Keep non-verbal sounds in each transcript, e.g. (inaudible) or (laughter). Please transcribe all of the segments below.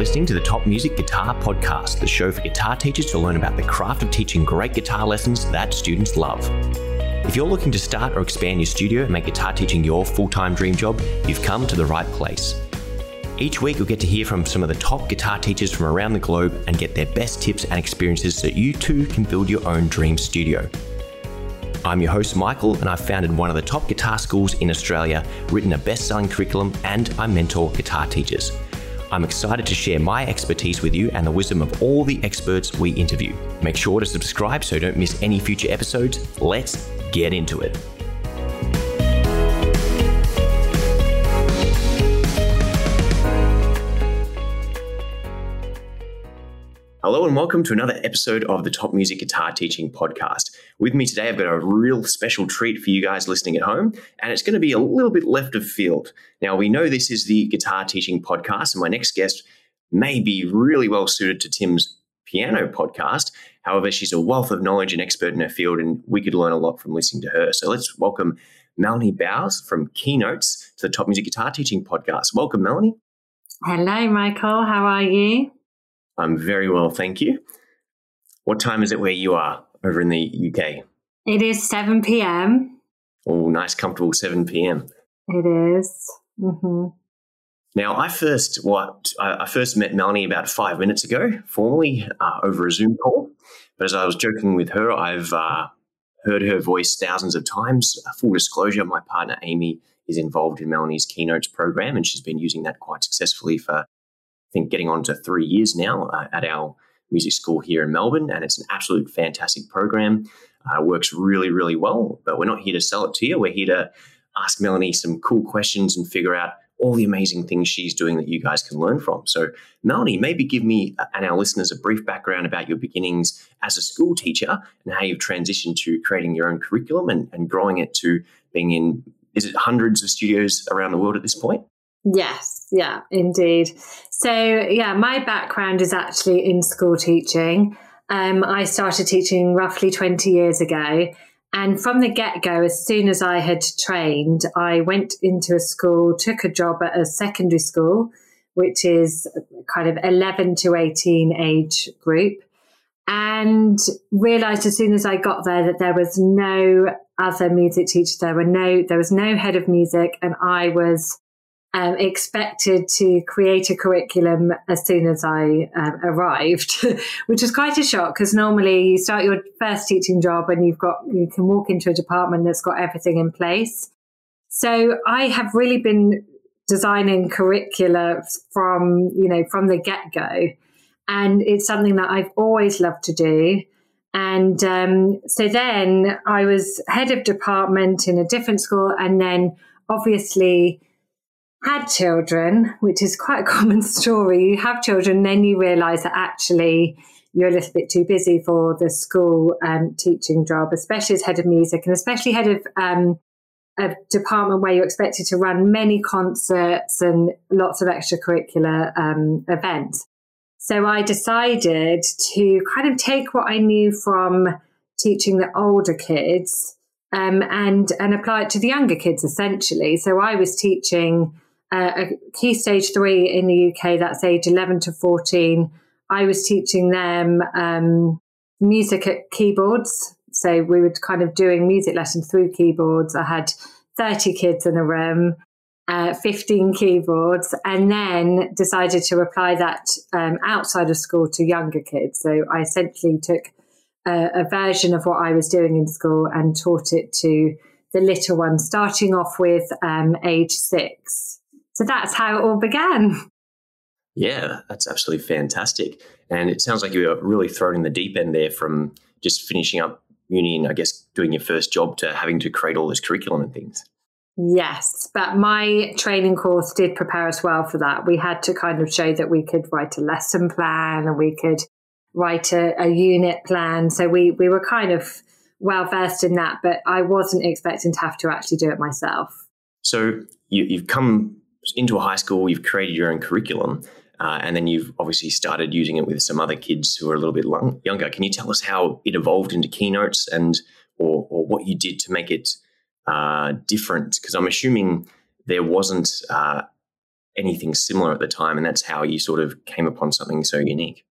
listening to the Top Music Guitar Podcast, the show for guitar teachers to learn about the craft of teaching great guitar lessons that students love. If you're looking to start or expand your studio and make guitar teaching your full time dream job, you've come to the right place. Each week, you'll get to hear from some of the top guitar teachers from around the globe and get their best tips and experiences so you too can build your own dream studio. I'm your host, Michael, and I've founded one of the top guitar schools in Australia, written a best selling curriculum, and I mentor guitar teachers. I'm excited to share my expertise with you and the wisdom of all the experts we interview. Make sure to subscribe so you don't miss any future episodes. Let's get into it. Hello and welcome to another episode of the Top Music Guitar Teaching Podcast. With me today, I've got a real special treat for you guys listening at home, and it's going to be a little bit left of field. Now, we know this is the Guitar Teaching Podcast, and my next guest may be really well suited to Tim's piano podcast. However, she's a wealth of knowledge and expert in her field, and we could learn a lot from listening to her. So let's welcome Melanie Bowes from Keynotes to the Top Music Guitar Teaching Podcast. Welcome, Melanie. Hello, Michael. How are you? I'm very well, thank you. What time is it where you are over in the UK? It is 7 p.m. Oh, nice, comfortable 7 p.m. It is. Mm-hmm. Now, I first what I first met Melanie about five minutes ago, formally uh, over a Zoom call. But as I was joking with her, I've uh, heard her voice thousands of times. Uh, full disclosure: my partner Amy is involved in Melanie's keynotes program, and she's been using that quite successfully for I think getting on to three years now uh, at our music school here in Melbourne, and it's an absolute fantastic program. Uh, works really, really well. But we're not here to sell it to you. We're here to ask Melanie some cool questions and figure out all the amazing things she's doing that you guys can learn from. So, Melanie, maybe give me and our listeners a brief background about your beginnings as a school teacher and how you've transitioned to creating your own curriculum and, and growing it to being in, is it hundreds of studios around the world at this point? Yes, yeah, indeed. So, yeah, my background is actually in school teaching. Um, I started teaching roughly 20 years ago. And from the get go, as soon as I had trained, I went into a school, took a job at a secondary school, which is kind of 11 to 18 age group, and realized as soon as I got there that there was no other music teacher. There were no, there was no head of music, and I was um, expected to create a curriculum as soon as I um, arrived, (laughs) which was quite a shock because normally you start your first teaching job and you've got you can walk into a department that's got everything in place. So I have really been designing curricula from you know from the get go, and it's something that I've always loved to do. And um, so then I was head of department in a different school, and then obviously had children, which is quite a (laughs) common story. You have children, then you realize that actually you're a little bit too busy for the school um, teaching job, especially as head of music and especially head of um, a department where you're expected to run many concerts and lots of extracurricular um, events. So I decided to kind of take what I knew from teaching the older kids um, and and apply it to the younger kids essentially. So I was teaching uh, a key stage three in the UK, that's age 11 to 14. I was teaching them um, music at keyboards. So we were kind of doing music lessons through keyboards. I had 30 kids in a room, uh, 15 keyboards, and then decided to apply that um, outside of school to younger kids. So I essentially took a, a version of what I was doing in school and taught it to the little ones, starting off with um, age six. So that's how it all began. Yeah, that's absolutely fantastic. And it sounds like you were really thrown in the deep end there from just finishing up uni and I guess doing your first job to having to create all this curriculum and things. Yes, but my training course did prepare us well for that. We had to kind of show that we could write a lesson plan and we could write a, a unit plan. So we, we were kind of well versed in that, but I wasn't expecting to have to actually do it myself. So you, you've come into a high school, you've created your own curriculum, uh, and then you've obviously started using it with some other kids who are a little bit long, younger. Can you tell us how it evolved into keynotes and or, or what you did to make it uh, different? Because I'm assuming there wasn't uh, anything similar at the time, and that's how you sort of came upon something so unique.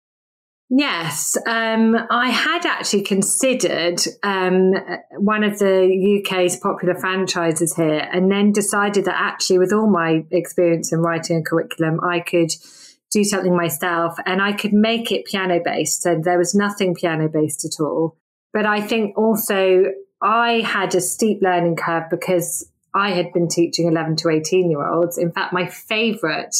Yes, um, I had actually considered um, one of the UK's popular franchises here, and then decided that actually, with all my experience in writing a curriculum, I could do something myself and I could make it piano based. So there was nothing piano based at all. But I think also I had a steep learning curve because I had been teaching 11 to 18 year olds. In fact, my favorite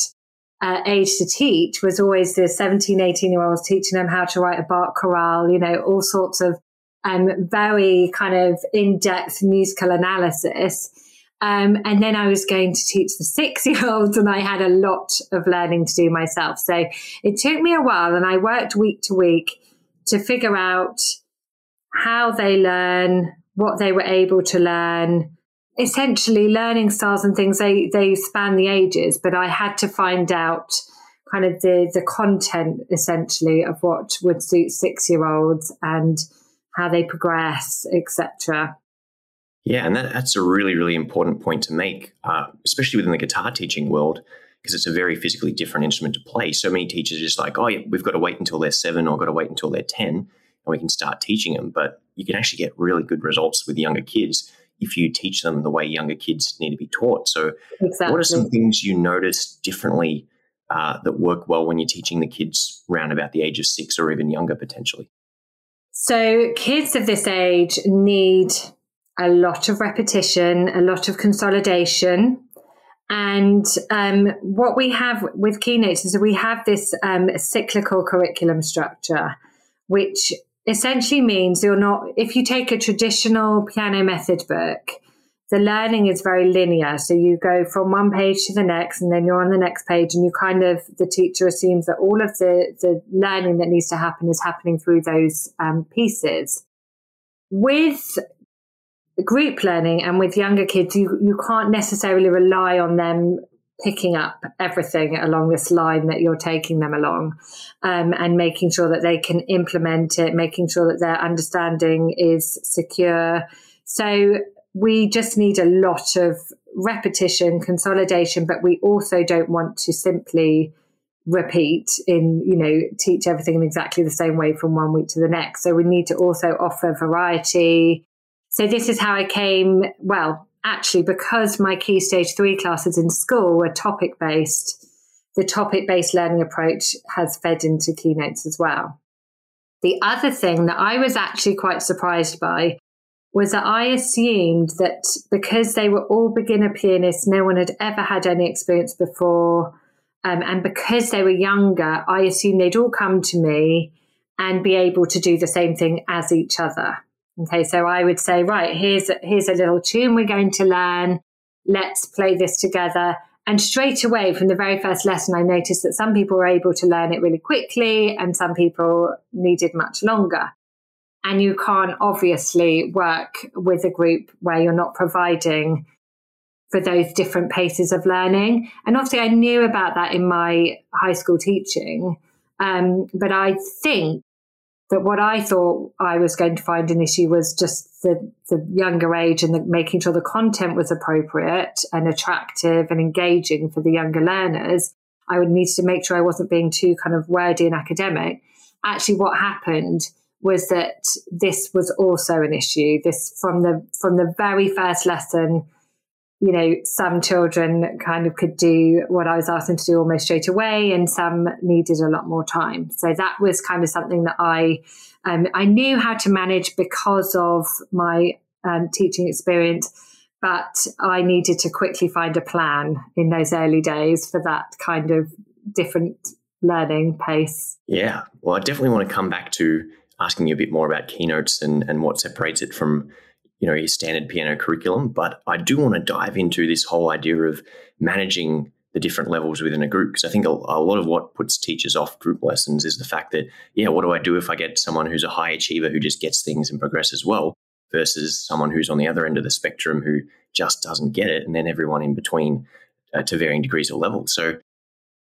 uh, age to teach was always the 17, 18 year olds teaching them how to write a Bach chorale, you know, all sorts of um, very kind of in depth musical analysis. Um, and then I was going to teach the six (laughs) year olds, and I had a lot of learning to do myself. So it took me a while, and I worked week to week to figure out how they learn, what they were able to learn, essentially learning styles and things they they span the ages but i had to find out kind of the the content essentially of what would suit six year olds and how they progress etc yeah and that, that's a really really important point to make uh, especially within the guitar teaching world because it's a very physically different instrument to play. So many teachers are just like oh yeah we've got to wait until they're seven or got to wait until they're 10 and we can start teaching them but you can actually get really good results with younger kids if you teach them the way younger kids need to be taught. So, exactly. what are some things you notice differently uh, that work well when you're teaching the kids around about the age of six or even younger potentially? So, kids of this age need a lot of repetition, a lot of consolidation. And um, what we have with Keynotes is we have this um, cyclical curriculum structure, which essentially means you're not, if you take a traditional piano method book, the learning is very linear. So you go from one page to the next, and then you're on the next page, and you kind of, the teacher assumes that all of the, the learning that needs to happen is happening through those um, pieces. With group learning and with younger kids, you, you can't necessarily rely on them picking up everything along this line that you're taking them along um, and making sure that they can implement it, making sure that their understanding is secure. So we just need a lot of repetition, consolidation, but we also don't want to simply repeat in, you know, teach everything in exactly the same way from one week to the next. So we need to also offer variety. So this is how I came, well, actually, because my key stage three classes in school were topic based, the topic based learning approach has fed into keynotes as well. The other thing that I was actually quite surprised by was that I assumed that because they were all beginner pianists, no one had ever had any experience before. Um, and because they were younger, I assumed they'd all come to me and be able to do the same thing as each other. Okay, so I would say, right, here's a, here's a little tune we're going to learn. Let's play this together. And straight away from the very first lesson, I noticed that some people were able to learn it really quickly and some people needed much longer. And you can't obviously work with a group where you're not providing for those different paces of learning. And obviously, I knew about that in my high school teaching. Um, but I think that what I thought I was going to find an issue was just the, the younger age and the, making sure the content was appropriate and attractive and engaging for the younger learners. I would need to make sure I wasn't being too kind of wordy and academic. Actually, what happened was that this was also an issue. This from the from the very first lesson, you know, some children kind of could do what I was asking to do almost straight away, and some needed a lot more time. So that was kind of something that I um, I knew how to manage because of my um, teaching experience, but I needed to quickly find a plan in those early days for that kind of different learning pace. Yeah, well, I definitely want to come back to asking you a bit more about keynotes and, and what separates it from you know, your standard piano curriculum. But I do want to dive into this whole idea of managing the different levels within a group because I think a, a, lot of what puts teachers off group lessons is the fact that, yeah, what do I do if I get someone who's a high achiever who just gets things and progresses well versus someone who's on the other end of the spectrum who just doesn't get it, and then everyone in between uh, to varying degrees of level. So,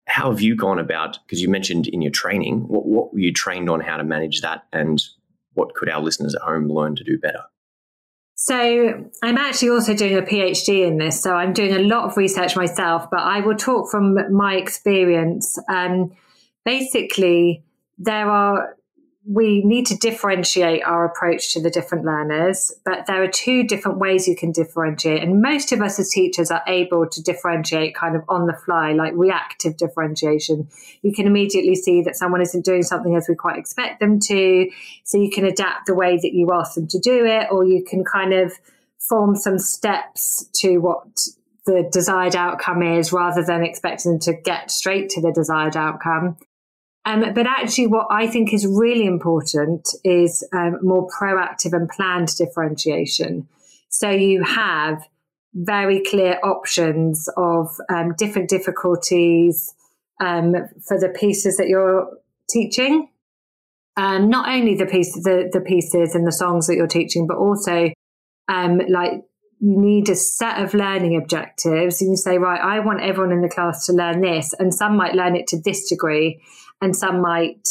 how have you gone about? Because you mentioned in your training, what, what were you trained on how to manage that, and what could our listeners at home learn to do better? So I'm actually also doing a PhD in this. So I'm doing a lot of research myself, but I will talk from my experience. Um, basically, there are we need to differentiate our approach to the different learners, but there are two different ways you can differentiate. And most of us as teachers are able to differentiate kind of on the fly, like reactive differentiation. You can immediately see that someone isn't doing something as we quite expect them to. So you can adapt the way that you ask them to do it, or you can kind of form some steps to what the desired outcome is rather than expecting them to get straight to the desired outcome. Um, but actually, what I think is really important is um, more proactive and planned differentiation. So you have very clear options of um, different difficulties um, for the pieces that you're teaching. Um, not only the piece, the, the pieces and the songs that you're teaching, but also um, like you need a set of learning objectives and you say, right, I want everyone in the class to learn this. And some might learn it to this degree and some might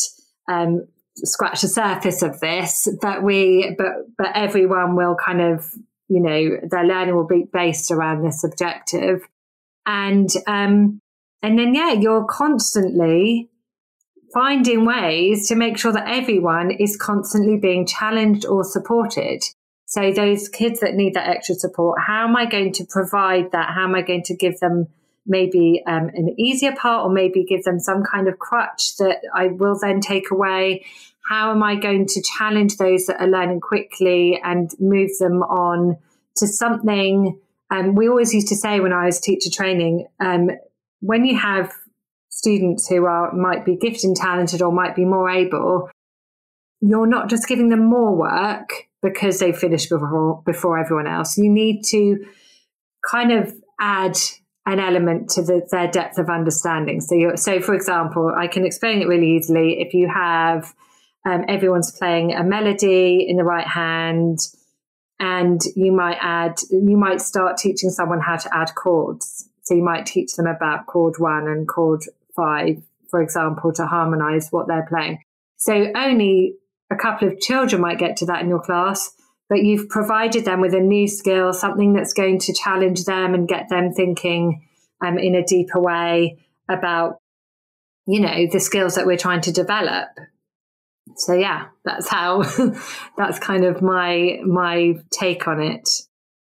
um, scratch the surface of this, but we, but, but everyone will kind of, you know, their learning will be based around this objective. And, um, and then, yeah, you're constantly finding ways to make sure that everyone is constantly being challenged or supported. So those kids that need that extra support, how am I going to provide that? How am I going to give them maybe um, an easier part or maybe give them some kind of crutch that I will then take away? How am I going to challenge those that are learning quickly and move them on to something? Um, we always used to say when I was teacher training, um, when you have students who are might be gifted and talented or might be more able, you're not just giving them more work because they finished before before everyone else. You need to kind of add an element to the, their depth of understanding. So, you so for example, I can explain it really easily. If you have um, everyone's playing a melody in the right hand, and you might add, you might start teaching someone how to add chords. So you might teach them about chord one and chord five, for example, to harmonize what they're playing. So only a couple of children might get to that in your class, but you've provided them with a new skill, something that's going to challenge them and get them thinking um, in a deeper way about, you know, the skills that we're trying to develop. So yeah, that's how, (laughs) that's kind of my, my take on it.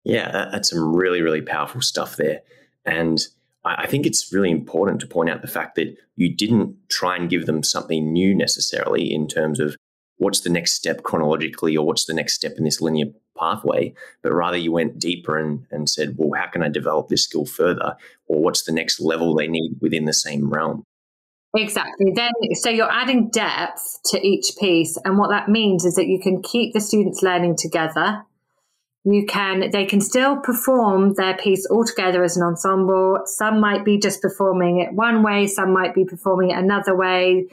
Yeah, that's some really, really powerful stuff there. And I think it's really important to point out the fact that you didn't try and give them something new necessarily in terms of what's the next step chronologically or what's the next step in this linear pathway, but rather you went deeper and, and said, well, how can I develop this skill further? Or what's the next level they need within the same realm? Exactly. Then, so you're adding depth to each piece. And what that means is that you can keep the students learning together. You can, they can still perform their piece all together as an ensemble. Some might be just performing it one way, some might be performing it another way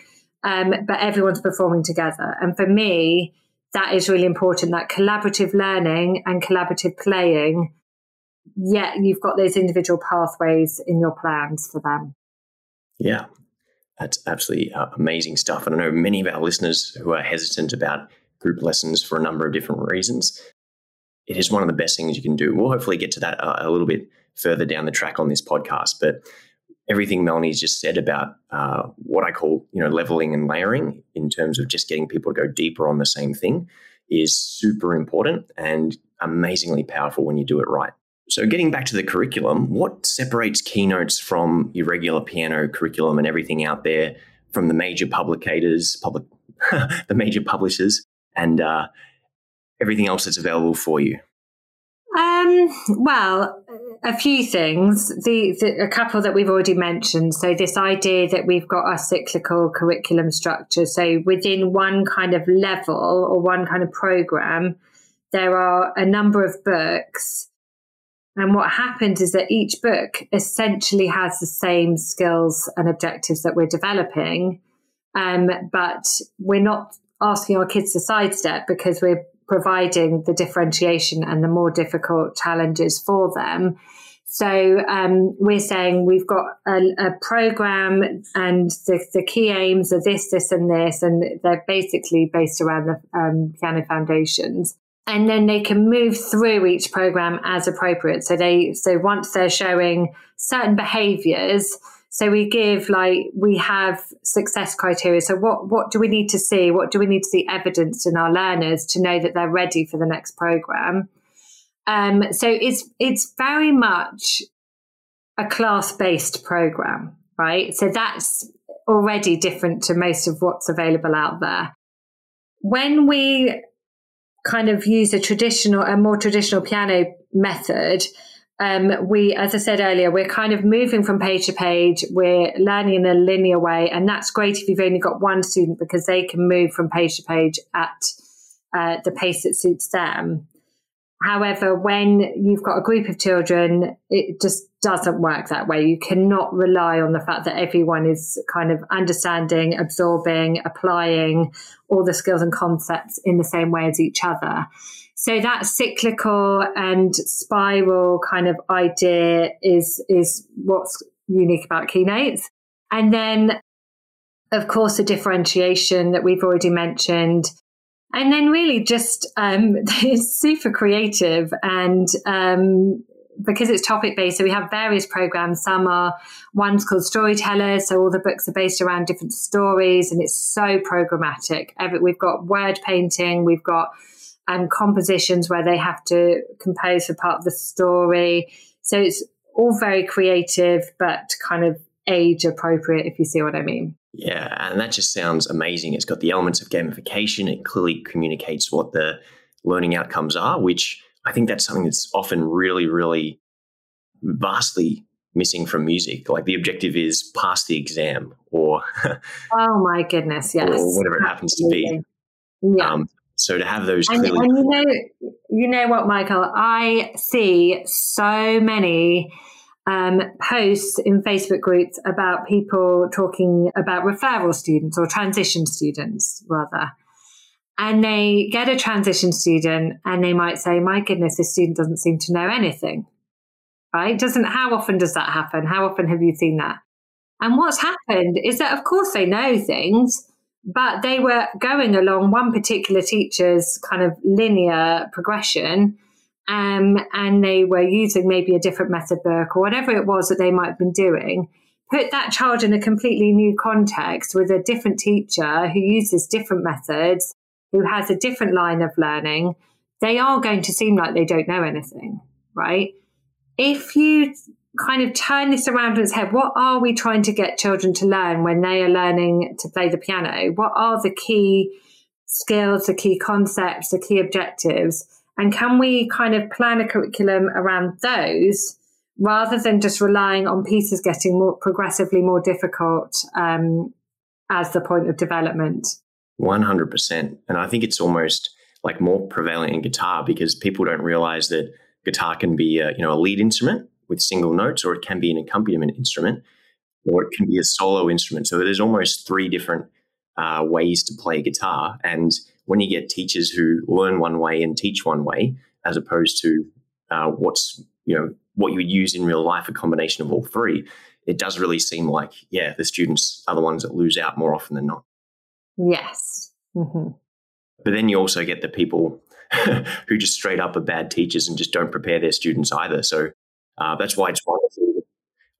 um, but everyone's performing together. And for me, that is really important that collaborative learning and collaborative playing, yet you've got those individual pathways in your plans for them. Yeah, that's absolutely uh, amazing stuff. And I know many of our listeners who are hesitant about group lessons for a number of different reasons. It is one of the best things you can do. We'll hopefully get to that uh, a little bit further down the track on this podcast. But everything Melanie's just said about uh, what I call, you know, leveling and layering in terms of just getting people to go deeper on the same thing is super important and amazingly powerful when you do it right. So, getting back to the curriculum, what separates keynotes from your regular piano curriculum and everything out there from the major publicators, public, (laughs) the major publishers, and uh, everything else that's available for you? Um, well, a few things. The, the, a couple that we've already mentioned. So this idea that we've got a cyclical curriculum structure. So within one kind of level or one kind of program, there are a number of books. And what happens is that each book essentially has the same skills and objectives that we're developing. Um, but we're not asking our kids to sidestep because we're providing the differentiation and the more difficult challenges for them. So um, we're saying we've got a, a program and the, the, key aims are this, this, and this, and they're basically based around the um, piano foundations. and then they can move through each program as appropriate. So they so once they're showing certain behaviors, so we give like we have success criteria. So what what do we need to see? What do we need to see evidence in our learners to know that they're ready for the next program? Um, so it's it's very much a class based program, right? So that's already different to most of what's available out there. When we kind of use a traditional, a more traditional piano method, um, we, as I said earlier, we're kind of moving from page to page. We're learning in a linear way, and that's great if you've only got one student because they can move from page to page at uh, the pace that suits them. However, when you've got a group of children, it just doesn't work that way. You cannot rely on the fact that everyone is kind of understanding, absorbing, applying all the skills and concepts in the same way as each other. So that cyclical and spiral kind of idea is is what's unique about keynotes. And then of course the differentiation that we've already mentioned. And then really just um, (laughs) it's super creative and um, because it's topic based so we have various programs. Some are one's called storytellers so all the books are based around different stories and it's so programmatic. We've got word painting we've got um, compositions where they have to compose for part of the story so it's all very creative but kind of age appropriate if you see what i mean yeah, and that just sounds amazing. It's got the elements of gamification. It clearly communicates what the learning outcomes are, which I think that's something that's often really, really vastly missing from music. Like the objective is pass the exam or (laughs) Oh my goodness, yes. Or whatever it happens to be. Yeah. Um, so to have those and, and you know you know what, Michael, I see so many um, posts in Facebook groups about people talking about referral students or transition students, rather. And they get a transition student and they might say, My goodness, this student doesn't seem to know anything. Right? Doesn't how often does that happen? How often have you seen that? And what's happened is that of course they know things, but they were going along one particular teacher's kind of linear progression um, and they were using maybe a different method book or whatever it was that they might have been doing, put that child in a completely new context with a different teacher who uses different methods, who has a different line of learning, they are going to seem like they don't know anything, right? If you kind of turn this around on its head, what are we trying to get children to learn when they are learning to play the piano? What are the key skills, the key concepts, the key objectives? And can we kind of plan a curriculum around those rather than just relying on pieces getting more progressively more difficult um, as the point of development? 100%. And I think it's almost like more prevalent in guitar because people don't realize that guitar can be a, you know, a lead instrument with single notes or it can be an accompaniment instrument or it can be a solo instrument. So there's almost three different uh, ways to play guitar. And when you get teachers who learn one way and teach one way, as opposed to uh, what's you know what you would use in real life, a combination of all three, it does really seem like yeah, the students are the ones that lose out more often than not. Yes. Mm-hmm. But then you also get the people (laughs) who just straight up are bad teachers and just don't prepare their students either. So uh, that's why it's wonderful.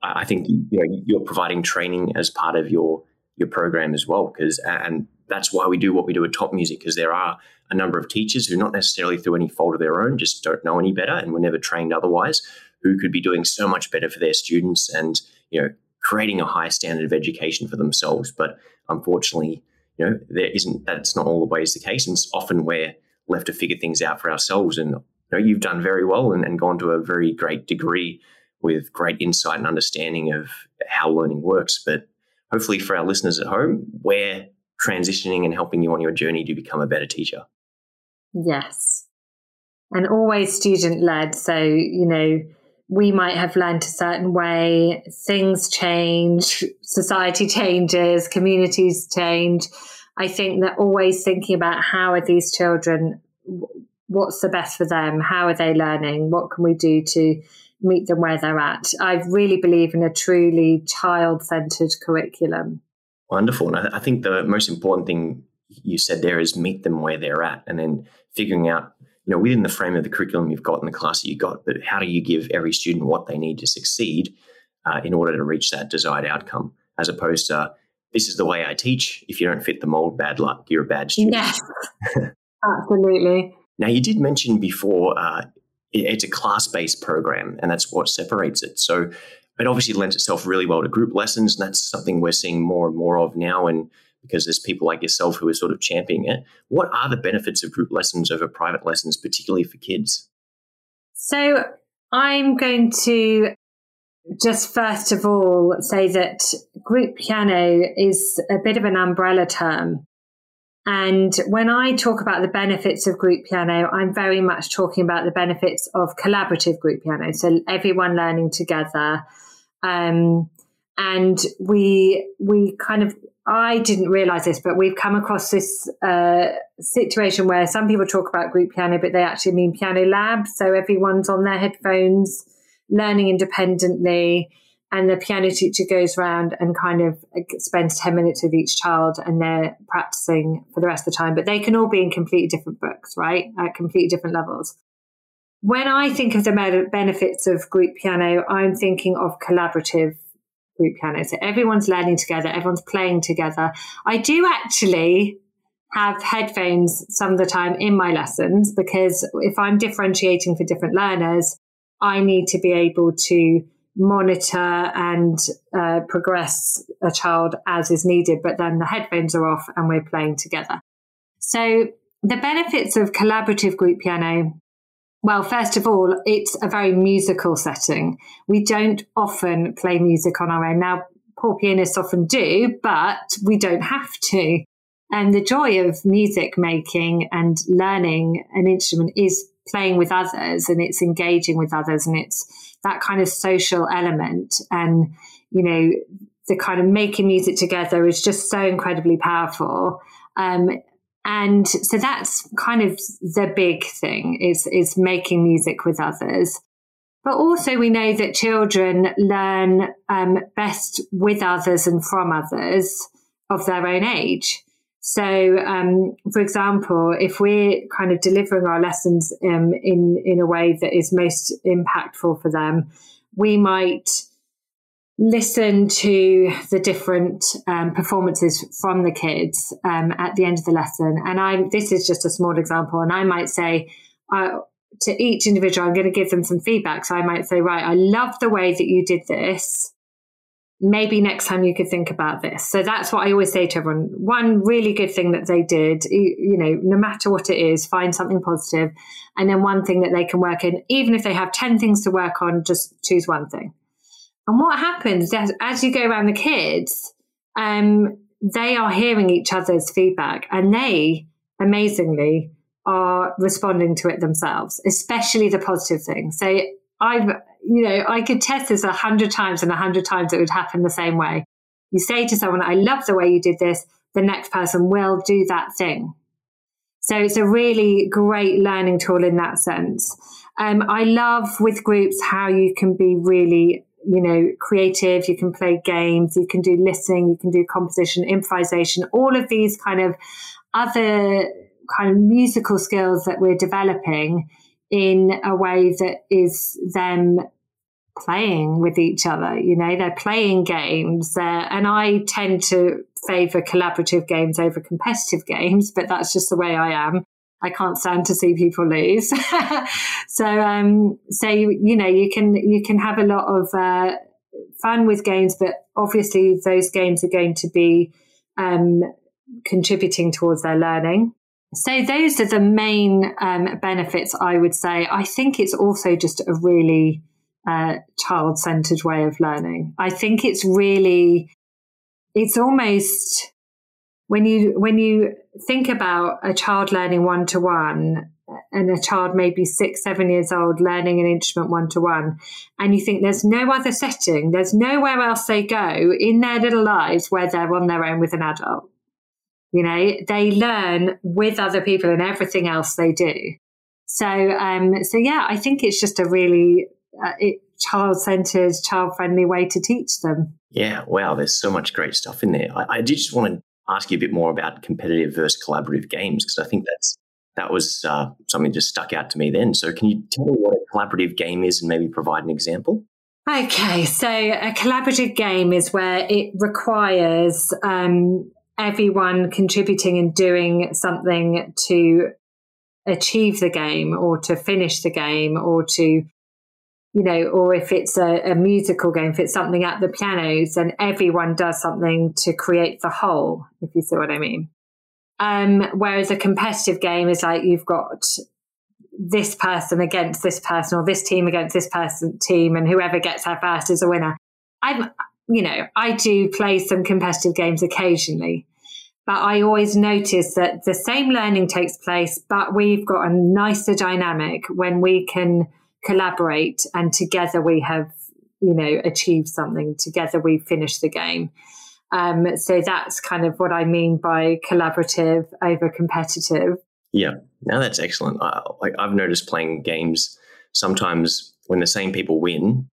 I think you know you're providing training as part of your your program as well because and that's why we do what we do at Top Music because there are a number of teachers who, not necessarily through any fault of their own, just don't know any better and were never trained otherwise, who could be doing so much better for their students and you know creating a high standard of education for themselves. But unfortunately, you know there isn't that's not all the ways the case, and it's often we're left to figure things out for ourselves. And you know you've done very well and, and gone to a very great degree with great insight and understanding of how learning works, but hopefully for our listeners at home, we're transitioning and helping you on your journey to become a better teacher. Yes. And always student led. So, you know, we might have learned a certain way, things change, society changes, communities change. I think that always thinking about how are these children, what's the best for them? How are they learning? What can we do to meet them where they're at? I really believe in a truly child centered curriculum. Wonderful. And I, I think the most important thing you said there is meet them where they're at and then figuring out you know, within the frame of the curriculum you've got in the class that you've got, but how do you give every student what they need to succeed uh, in order to reach that desired outcome, as opposed to this is the way I teach. If you don't fit the mold, bad luck. You're a bad student. Yes, (laughs) absolutely. Now, you did mention before uh, it's a class based program, and that's what separates it. So it obviously lends itself really well to group lessons, and that's something we're seeing more and more of now. And because there's people like yourself who are sort of championing it. What are the benefits of group lessons over private lessons, particularly for kids? So I'm going to just first of all say that group piano is a bit of an umbrella term. And when I talk about the benefits of group piano, I'm very much talking about the benefits of collaborative group piano. So everyone learning together. Um, and we we kind of I didn't realize this, but we've come across this uh, situation where some people talk about group piano, but they actually mean piano lab. So everyone's on their headphones, learning independently, and the piano teacher goes around and kind of spends 10 minutes with each child and they're practicing for the rest of the time. But they can all be in completely different books, right? At completely different levels. When I think of the benefits of group piano, I'm thinking of collaborative group piano. So everyone's learning together, everyone's playing together. I do actually have headphones some of the time in my lessons because if I'm differentiating for different learners, I need to be able to monitor and uh, progress a child as is needed, but then the headphones are off and we're playing together. So the benefits of collaborative group piano well, first of all, it's a very musical setting. We don't often play music on our own. Now, poor pianists often do, but we don't have to. And the joy of music making and learning an instrument is playing with others and it's engaging with others and it's that kind of social element. And, you know, the kind of making music together is just so incredibly powerful. Um, and so that's kind of the big thing is, is making music with others. But also we know that children learn um, best with others and from others of their own age. So, um, for example, if we're kind of delivering our lessons um, in in a way that is most impactful for them, we might listen to the different um, performances from the kids um, at the end of the lesson. And I, this is just a small example, and I might say uh, to each individual, I'm going to give them some feedback. So I might say, right, I love the way that you did this. Maybe next time you could think about this. So that's what I always say to everyone. One really good thing that they did, you know, no matter what it is, find something positive, and then one thing that they can work in. Even if they have ten things to work on, just choose one thing and what happens as, as you go around the kids, um, they are hearing each other's feedback and they amazingly are responding to it themselves, especially the positive things. So I've, you know, I could test this a hundred times and a hundred times it would happen the same way. You say to someone, I love the way you did this. The next person will do that thing. So it's a really great learning tool in that sense. Um, I love with groups how you can be really you know, creative, you can play games, you can do listening, you can do composition, improvisation, all of these kind of other kind of musical skills that we're developing in a way that is them playing with each other. You know, they're playing games, uh, and I tend to favor collaborative games over competitive games, but that's just the way I am. I can't stand to see people lose. (laughs) so, um, so you, you know, you can you can have a lot of uh, fun with games, but obviously those games are going to be um, contributing towards their learning. So those are the main um, benefits, I would say. I think it's also just a really uh, child-centered way of learning. I think it's really, it's almost when you when you think about a child learning one to one and a child maybe six seven years old learning an instrument one to one and you think there's no other setting there's nowhere else they go in their little lives where they're on their own with an adult you know they learn with other people and everything else they do so um so yeah i think it's just a really uh, child-centered child-friendly way to teach them yeah wow there's so much great stuff in there i, I just want to ask you a bit more about competitive versus collaborative games because I think that's that was uh, something that just stuck out to me then. So, can you tell me what a collaborative game is and maybe provide an example? Okay, so a collaborative game is where it requires um, everyone contributing and doing something to achieve the game or to finish the game or to you know or if it's a, a, musical game if it's something at the pianos then everyone does something to create the whole if you see what i mean. Um, whereas a competitive game is like you've got this person against this person or this team against this person team and whoever gets there first is a winner. I'm you know i do play some competitive games occasionally but I always notice that the same learning takes place, but we've got a nicer dynamic when we can collaborate and together we have, you know, achieved something. Together we finish the game. Um, so that's kind of what I mean by collaborative over competitive. Yeah, now that's excellent. Uh, like I've noticed playing games sometimes when the same people win,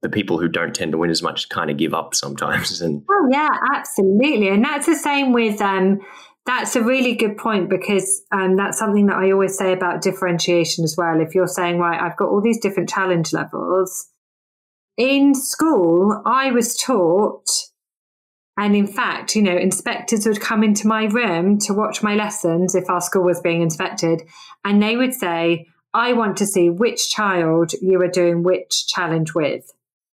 the people who don't tend to win as much kind of give up sometimes. (laughs) And oh yeah, absolutely, and that's the same with. Um, that's a really good point because um, that's something that I always say about differentiation as well. If you're saying, right, I've got all these different challenge levels. In school, I was taught, and in fact, you know, inspectors would come into my room to watch my lessons if our school was being inspected, and they would say, I want to see which child you are doing which challenge with.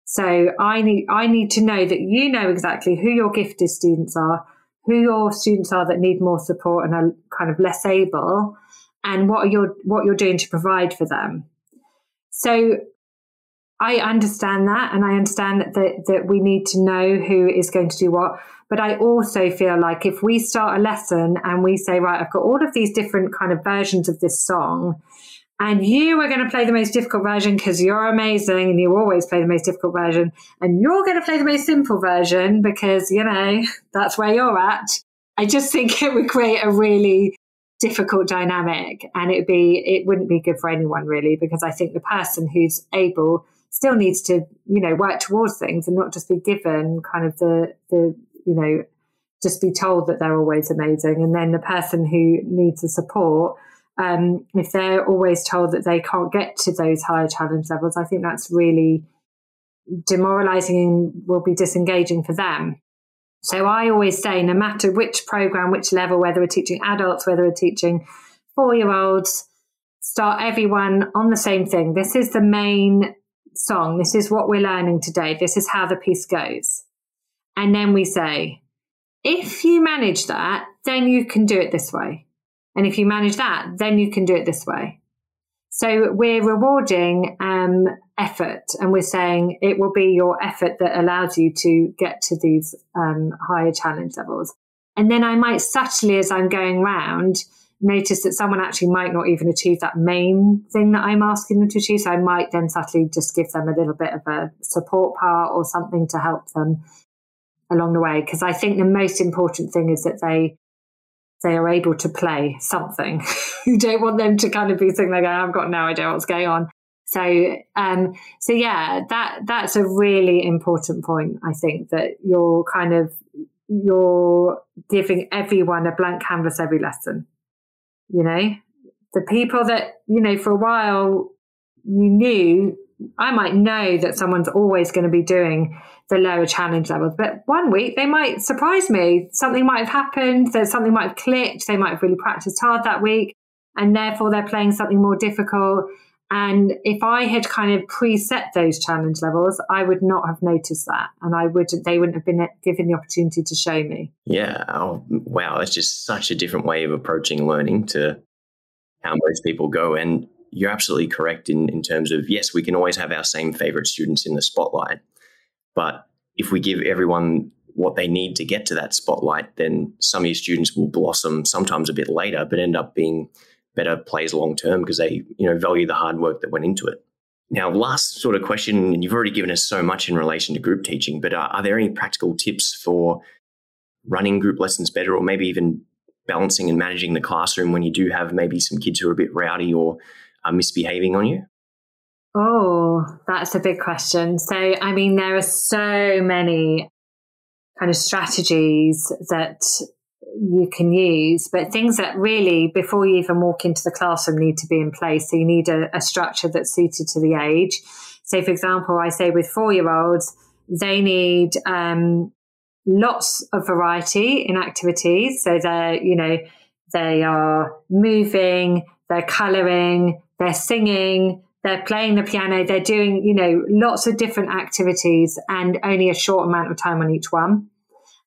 So I need I need to know that you know exactly who your gifted students are, who your students are that need more support and are kind of less able, and what you're what you're doing to provide for them. So I understand that, and I understand that, that that we need to know who is going to do what. But I also feel like if we start a lesson and we say, right, I've got all of these different kind of versions of this song, and you are going to play the most difficult version because you're amazing and you always play the most difficult version. And you're going to play the most simple version because you know (laughs) that's where you're at. I just think it would create a really difficult dynamic and it would be it wouldn't be good for anyone really because i think the person who's able still needs to you know work towards things and not just be given kind of the the you know just be told that they're always amazing. And then the person who needs the support um, if they're always told that they can't get to those higher challenge levels, I think that's really demoralizing and will be disengaging for them. So I always say, no matter which program, which level, whether we're teaching adults, whether we're teaching four year olds, start everyone on the same thing. This is the main song. This is what we're learning today. This is how the piece goes. And then we say, if you manage that, then you can do it this way. And if you manage that, then you can do it this way. So we're rewarding um, effort and we're saying it will be your effort that allows you to get to these um, higher challenge levels. And then I might subtly, as I'm going round, notice that someone actually might not even achieve that main thing that I'm asking them to achieve. So I might then subtly just give them a little bit of a support part or something to help them along the way. Because I think the most important thing is that they they are able to play something. (laughs) you don't want them to kind of be sitting there I've got no idea what's going on. So, um, so yeah, that that's a really important point. I think that you're kind of you're giving everyone a blank canvas every lesson. You know, the people that you know for a while you knew. I might know that someone's always going to be doing the lower challenge levels. But one week they might surprise me. Something might have happened. There's something might have clicked. They might have really practiced hard that week, and therefore they're playing something more difficult. And if I had kind of preset those challenge levels, I would not have noticed that, and I wouldn't. They wouldn't have been given the opportunity to show me. Yeah. Oh, wow. that's just such a different way of approaching learning to how most people go. And you're absolutely correct in, in terms of yes, we can always have our same favorite students in the spotlight. But if we give everyone what they need to get to that spotlight, then some of your students will blossom sometimes a bit later, but end up being better plays long term because they you know value the hard work that went into it. Now, last sort of question, and you've already given us so much in relation to group teaching, but are, are there any practical tips for running group lessons better, or maybe even balancing and managing the classroom when you do have maybe some kids who are a bit rowdy or are misbehaving on you? Oh, that's a big question. So, I mean, there are so many kind of strategies that you can use, but things that really, before you even walk into the classroom, need to be in place. So you need a, a structure that's suited to the age. So, for example, I say with four year olds, they need um, lots of variety in activities. So they're, you know, they are moving, they're colouring, they're singing, they're playing the piano, they're doing, you know, lots of different activities and only a short amount of time on each one.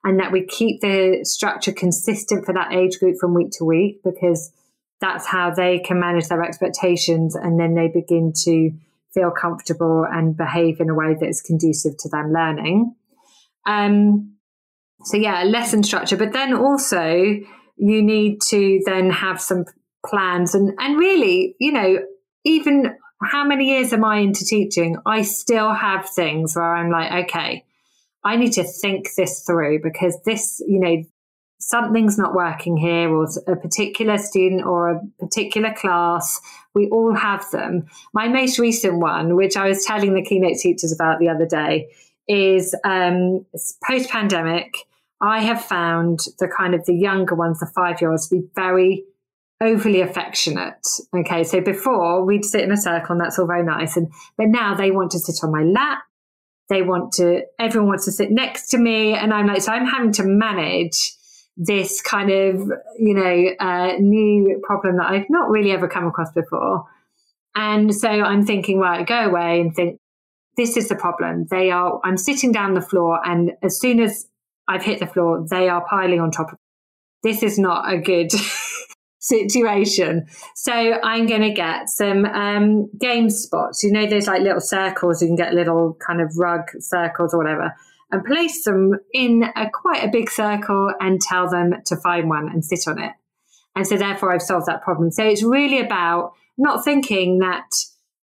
And that we keep the structure consistent for that age group from week to week because that's how they can manage their expectations and then they begin to feel comfortable and behave in a way that is conducive to them learning. Um, so yeah, lesson structure, but then also you need to then have some plans and, and really, you know, even how many years am I into teaching? I still have things where I'm like, okay, I need to think this through because this, you know, something's not working here or a particular student or a particular class. We all have them. My most recent one, which I was telling the keynote teachers about the other day, is um, post pandemic. I have found the kind of the younger ones, the five year olds, to be very overly affectionate. Okay, so before we'd sit in a circle and that's all very nice, and but now they want to sit on my lap. They want to. Everyone wants to sit next to me, and I'm like, so I'm having to manage this kind of you know uh, new problem that I've not really ever come across before. And so I'm thinking, right, go away and think. This is the problem. They are. I'm sitting down the floor, and as soon as I've hit the floor, they are piling on top of. Me. This is not a good (laughs) situation. So I'm going to get some um, game spots. You know, those like little circles. You can get little kind of rug circles or whatever, and place them in a quite a big circle and tell them to find one and sit on it. And so therefore, I've solved that problem. So it's really about not thinking that.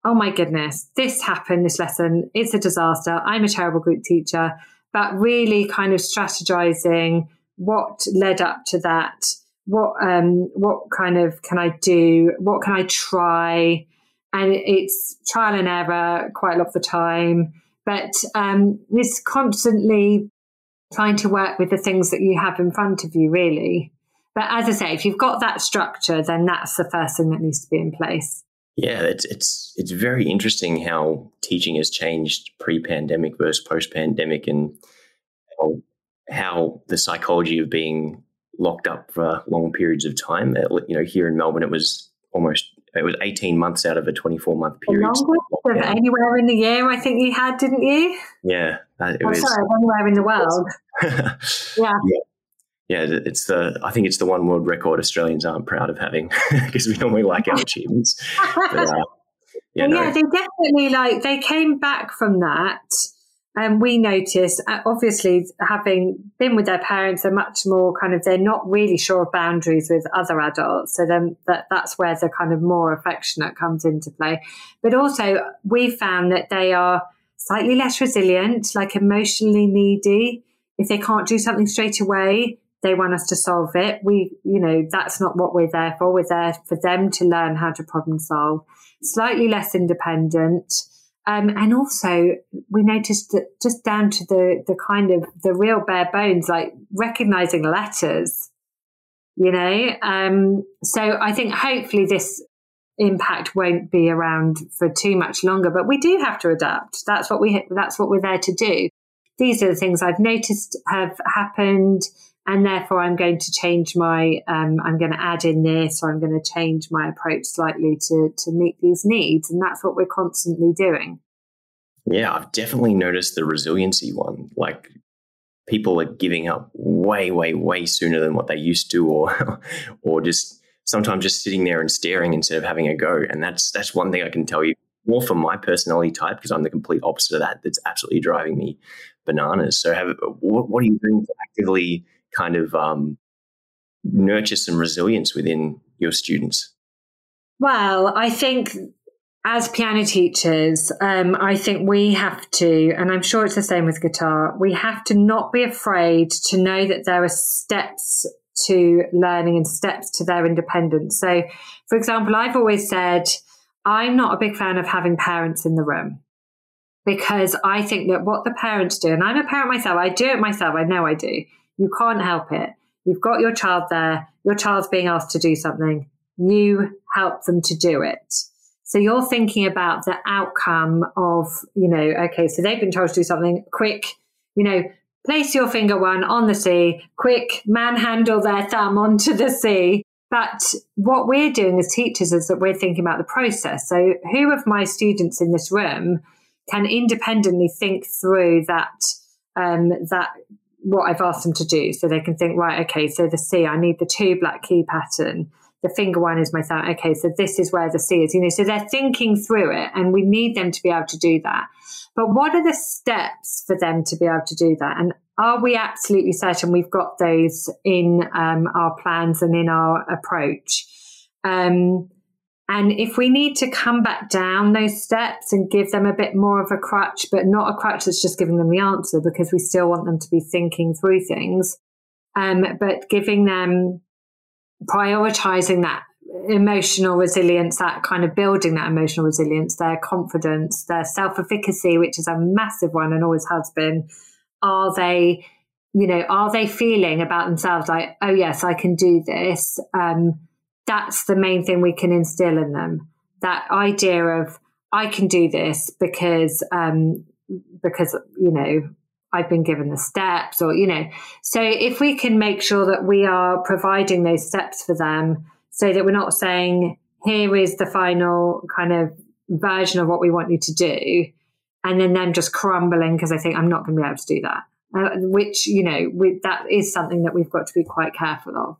Oh my goodness, this happened, this lesson, it's a disaster. I'm a terrible group teacher, but really kind of strategizing what led up to that what um what kind of can I do? What can I try? And it's trial and error quite a lot of the time, but um, it's constantly trying to work with the things that you have in front of you, really. But as I say, if you've got that structure, then that's the first thing that needs to be in place. Yeah, it's it's it's very interesting how teaching has changed pre-pandemic versus post-pandemic, and how, how the psychology of being locked up for long periods of time. You know, here in Melbourne, it was almost it was 18 months out of a 24 month period. Longest anywhere in the year, I think you had, didn't you? Yeah. It oh, was, sorry, anywhere in the world. (laughs) yeah. yeah. Yeah, it's the. I think it's the one world record Australians aren't proud of having (laughs) because we normally like our achievements. But, uh, (laughs) yeah, no. yeah, they definitely like they came back from that and we notice, uh, obviously, having been with their parents, they're much more kind of, they're not really sure of boundaries with other adults. So then that, that's where the kind of more affectionate comes into play. But also, we found that they are slightly less resilient, like emotionally needy. If they can't do something straight away, they want us to solve it. We, you know, that's not what we're there for. We're there for them to learn how to problem solve. Slightly less independent um, and also, we noticed that just down to the the kind of the real bare bones, like recognizing letters, you know. Um, so I think hopefully this impact won't be around for too much longer, but we do have to adapt. That's what we that's what we're there to do. These are the things I've noticed have happened and therefore I'm going to change my um, I'm going to add in this or I'm going to change my approach slightly to to meet these needs. And that's what we're constantly doing. Yeah I've definitely noticed the resiliency one. Like people are giving up way way way sooner than what they used to or (laughs) or just sometimes just sitting there and staring instead of having a go. And that's that's one thing I can tell you. More for my personality type because I'm the complete opposite of that. That's absolutely driving me bananas. So have what, what are you doing to actively kind of um, nurture some resilience within your students? Well, I think as piano teachers, um, I think we have to, and I'm sure it's the same with guitar, we have to not be afraid to know that there are steps to learning and steps to their independence. So, for example, I've always said, I'm not a big fan of having parents in the room because I think that what the parents do, and I'm a parent myself, I do it myself, I know I do, you can't help it. you've got your child there, your child's being asked to do something, you help them to do it. So you're thinking about the outcome of, you know, okay, so they've been told to do something quick, you know, place your finger one on the C, quick manhandle their thumb onto the C. But what we're doing as teachers is that we're thinking about the process. So who of my students in this room can independently think through that um, that what I've asked them to do. So they can think, right, okay, so the C, I need the two black key pattern. The finger one is my thumb. Okay, so this is where the C is. You know, so they're thinking through it, and we need them to be able to do that. But what are the steps for them to be able to do that? And are we absolutely certain we've got those in um, our plans and in our approach? Um, and if we need to come back down those steps and give them a bit more of a crutch, but not a crutch that's just giving them the answer because we still want them to be thinking through things, um, but giving them prioritizing that emotional resilience, that kind of building that emotional resilience, their confidence, their self efficacy, which is a massive one and always has been. Are they, you know, are they feeling about themselves like, oh, yes, I can do this? Um, that's the main thing we can instill in them. That idea of I can do this because um, because you know I've been given the steps, or you know. So if we can make sure that we are providing those steps for them, so that we're not saying here is the final kind of version of what we want you to do, and then them just crumbling because I think I'm not going to be able to do that. Uh, which you know, we, that is something that we've got to be quite careful of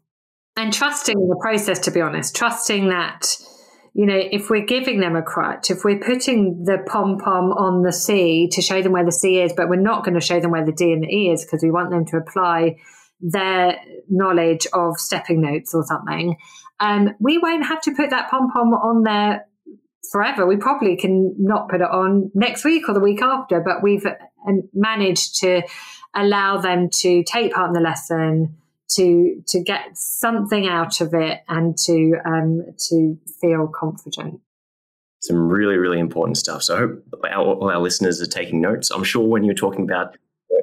and trusting the process to be honest trusting that you know if we're giving them a crutch if we're putting the pom pom on the c to show them where the c is but we're not going to show them where the d and the e is because we want them to apply their knowledge of stepping notes or something um, we won't have to put that pom pom on there forever. We probably can not put it on next week or the week after but we've um, managed to allow them to take part in the lesson to to get something out of it and to um, to feel confident. Some really really important stuff. So I hope our, all our listeners are taking notes. I'm sure when you're talking about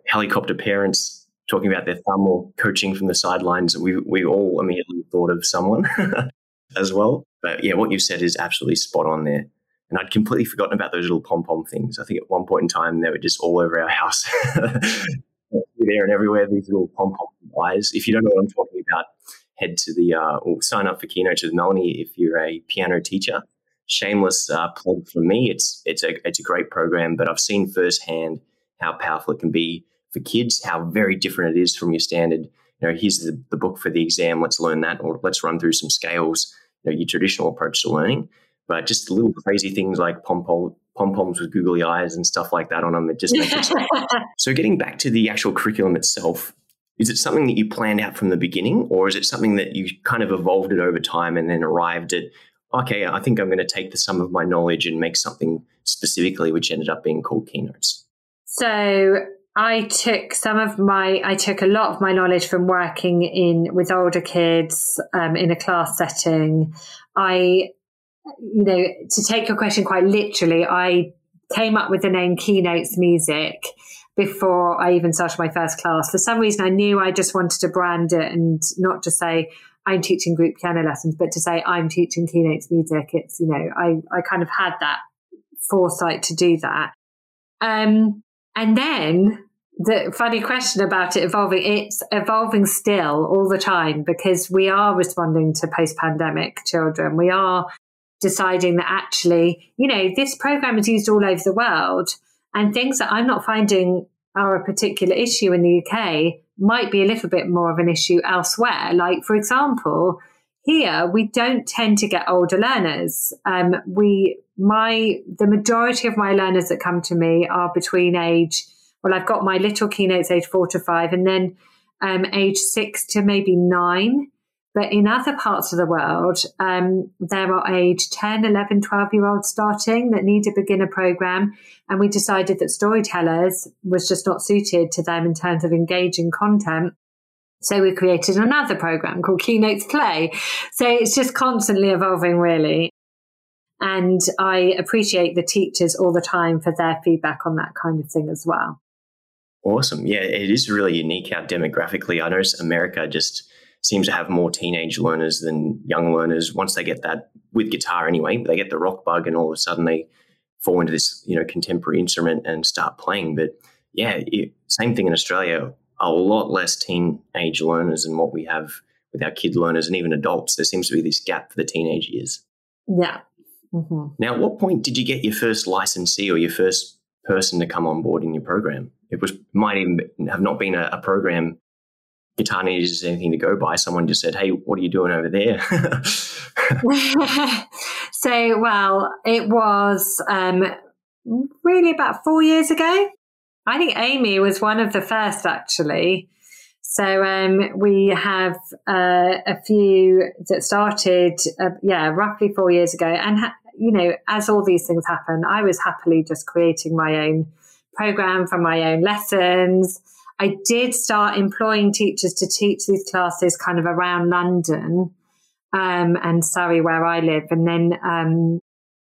helicopter parents talking about their thumb or coaching from the sidelines, we we all immediately thought of someone (laughs) as well. But yeah, what you said is absolutely spot on there. And I'd completely forgotten about those little pom pom things. I think at one point in time they were just all over our house. (laughs) there and everywhere, these little pom pom eyes. If you don't know what I'm talking about, head to the uh, or sign up for Keynotes with Melanie if you're a piano teacher. Shameless uh, plug from me. It's it's a it's a great program, but I've seen firsthand how powerful it can be for kids. How very different it is from your standard. You know, here's the, the book for the exam. Let's learn that, or let's run through some scales. You know, your traditional approach to learning, but just little crazy things like pom pom pom poms with googly eyes and stuff like that on them. It just makes it. (laughs) so, getting back to the actual curriculum itself, is it something that you planned out from the beginning, or is it something that you kind of evolved it over time and then arrived at? Okay, I think I'm going to take the sum of my knowledge and make something specifically, which ended up being called keynotes. So I took some of my, I took a lot of my knowledge from working in with older kids um, in a class setting. I you know, to take your question quite literally, I came up with the name Keynotes Music before I even started my first class. For some reason, I knew I just wanted to brand it and not to say I'm teaching group piano lessons, but to say I'm teaching Keynotes Music. It's, you know, I, I kind of had that foresight to do that. Um, and then the funny question about it evolving, it's evolving still all the time because we are responding to post pandemic children. We are deciding that actually, you know, this program is used all over the world and things that I'm not finding are a particular issue in the UK might be a little bit more of an issue elsewhere. Like, for example, here we don't tend to get older learners. Um, we, my, the majority of my learners that come to me are between age, well, I've got my little keynotes age four to five, and then um, age six to maybe nine. But in other parts of the world, um, there are age 10, 11, 12 year olds starting that need a beginner program. And we decided that storytellers was just not suited to them in terms of engaging content. So we created another program called Keynotes Play. So it's just constantly evolving, really. And I appreciate the teachers all the time for their feedback on that kind of thing as well. Awesome. Yeah, it is really unique how demographically. I notice America just seems to have more teenage learners than young learners. Once they get that with guitar anyway, they get the rock bug and all of a sudden they fall into this, you know, contemporary instrument and start playing. But yeah, it, same thing in Australia. A lot less teenage learners than what we have with our kid learners and even adults. There seems to be this gap for the teenage years. Yeah. Mm-hmm. Now, at what point did you get your first licensee or your first person to come on board in your program? It was might even have not been a, a program needs is anything to go by. Someone just said, "Hey, what are you doing over there?" (laughs) so, well, it was um, really about four years ago. I think Amy was one of the first, actually. So um, we have uh, a few that started, uh, yeah, roughly four years ago. And, ha- you know, as all these things happen, I was happily just creating my own program for my own lessons. I did start employing teachers to teach these classes kind of around London um, and Surrey, where I live. And then, um,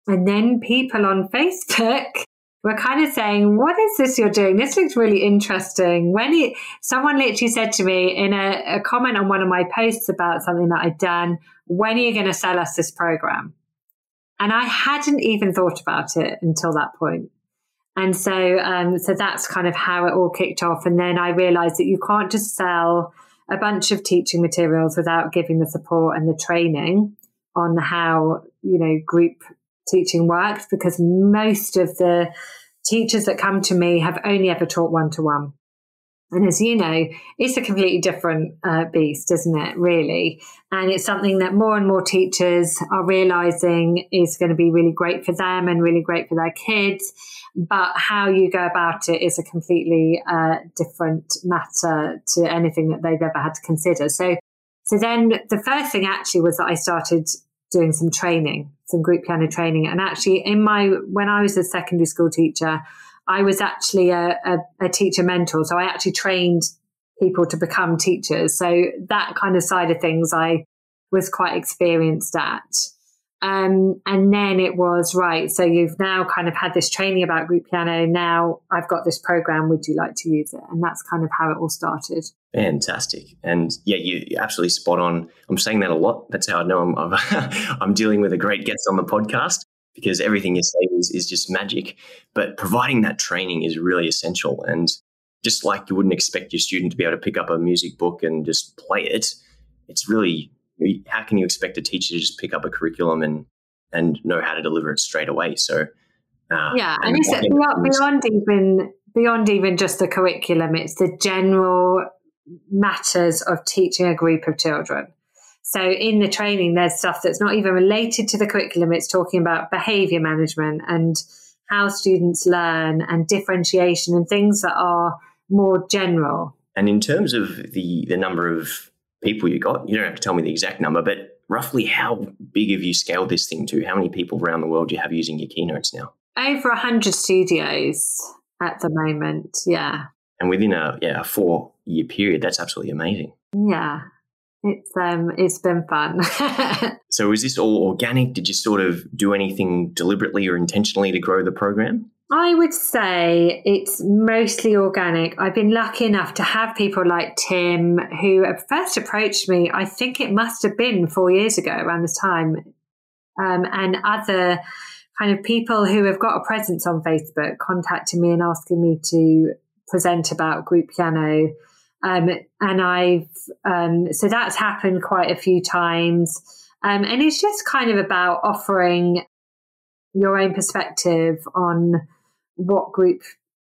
and then people on Facebook (laughs) were kind of saying, "What is this you're doing? This looks really interesting." When he, someone literally said to me in a, a comment on one of my posts about something that I'd done, "When are you going to sell us this program?" And I hadn't even thought about it until that point. And so, um, so that's kind of how it all kicked off. And then I realized that you can't just sell a bunch of teaching materials without giving the support and the training on how, you know, group teaching works because most of the teachers that come to me have only ever taught one to one. And as you know, it's a completely different uh, beast, isn't it, really? And it's something that more and more teachers are realizing is going to be really great for them and really great for their kids. But how you go about it is a completely uh, different matter to anything that they've ever had to consider. So, so then the first thing actually was that I started doing some training, some group piano training. And actually, in my, when I was a secondary school teacher, I was actually a, a, a teacher mentor. So I actually trained people to become teachers. So that kind of side of things I was quite experienced at. Um, and then it was right. So you've now kind of had this training about group piano. Now I've got this program. Would you like to use it? And that's kind of how it all started. Fantastic. And yeah, you, absolutely spot on. I'm saying that a lot. That's how I know I'm, (laughs) I'm dealing with a great guest on the podcast because everything you say is, is just magic. But providing that training is really essential. And just like you wouldn't expect your student to be able to pick up a music book and just play it, it's really how can you expect a teacher to just pick up a curriculum and and know how to deliver it straight away? So uh, yeah, and, and it's beyond, beyond even beyond even just the curriculum, it's the general matters of teaching a group of children. So in the training, there's stuff that's not even related to the curriculum. It's talking about behavior management and how students learn and differentiation and things that are more general. And in terms of the the number of people you got, you don't have to tell me the exact number, but roughly how big have you scaled this thing to? How many people around the world do you have using your keynotes now? Over a hundred studios at the moment. Yeah. And within a yeah a four year period, that's absolutely amazing. Yeah, it's um it's been fun. (laughs) so is this all organic? Did you sort of do anything deliberately or intentionally to grow the program? I would say it's mostly organic. I've been lucky enough to have people like Tim who first approached me, I think it must have been four years ago around this time, um, and other kind of people who have got a presence on Facebook contacting me and asking me to present about group piano um, and I've, um, so that's happened quite a few times. Um, and it's just kind of about offering your own perspective on what group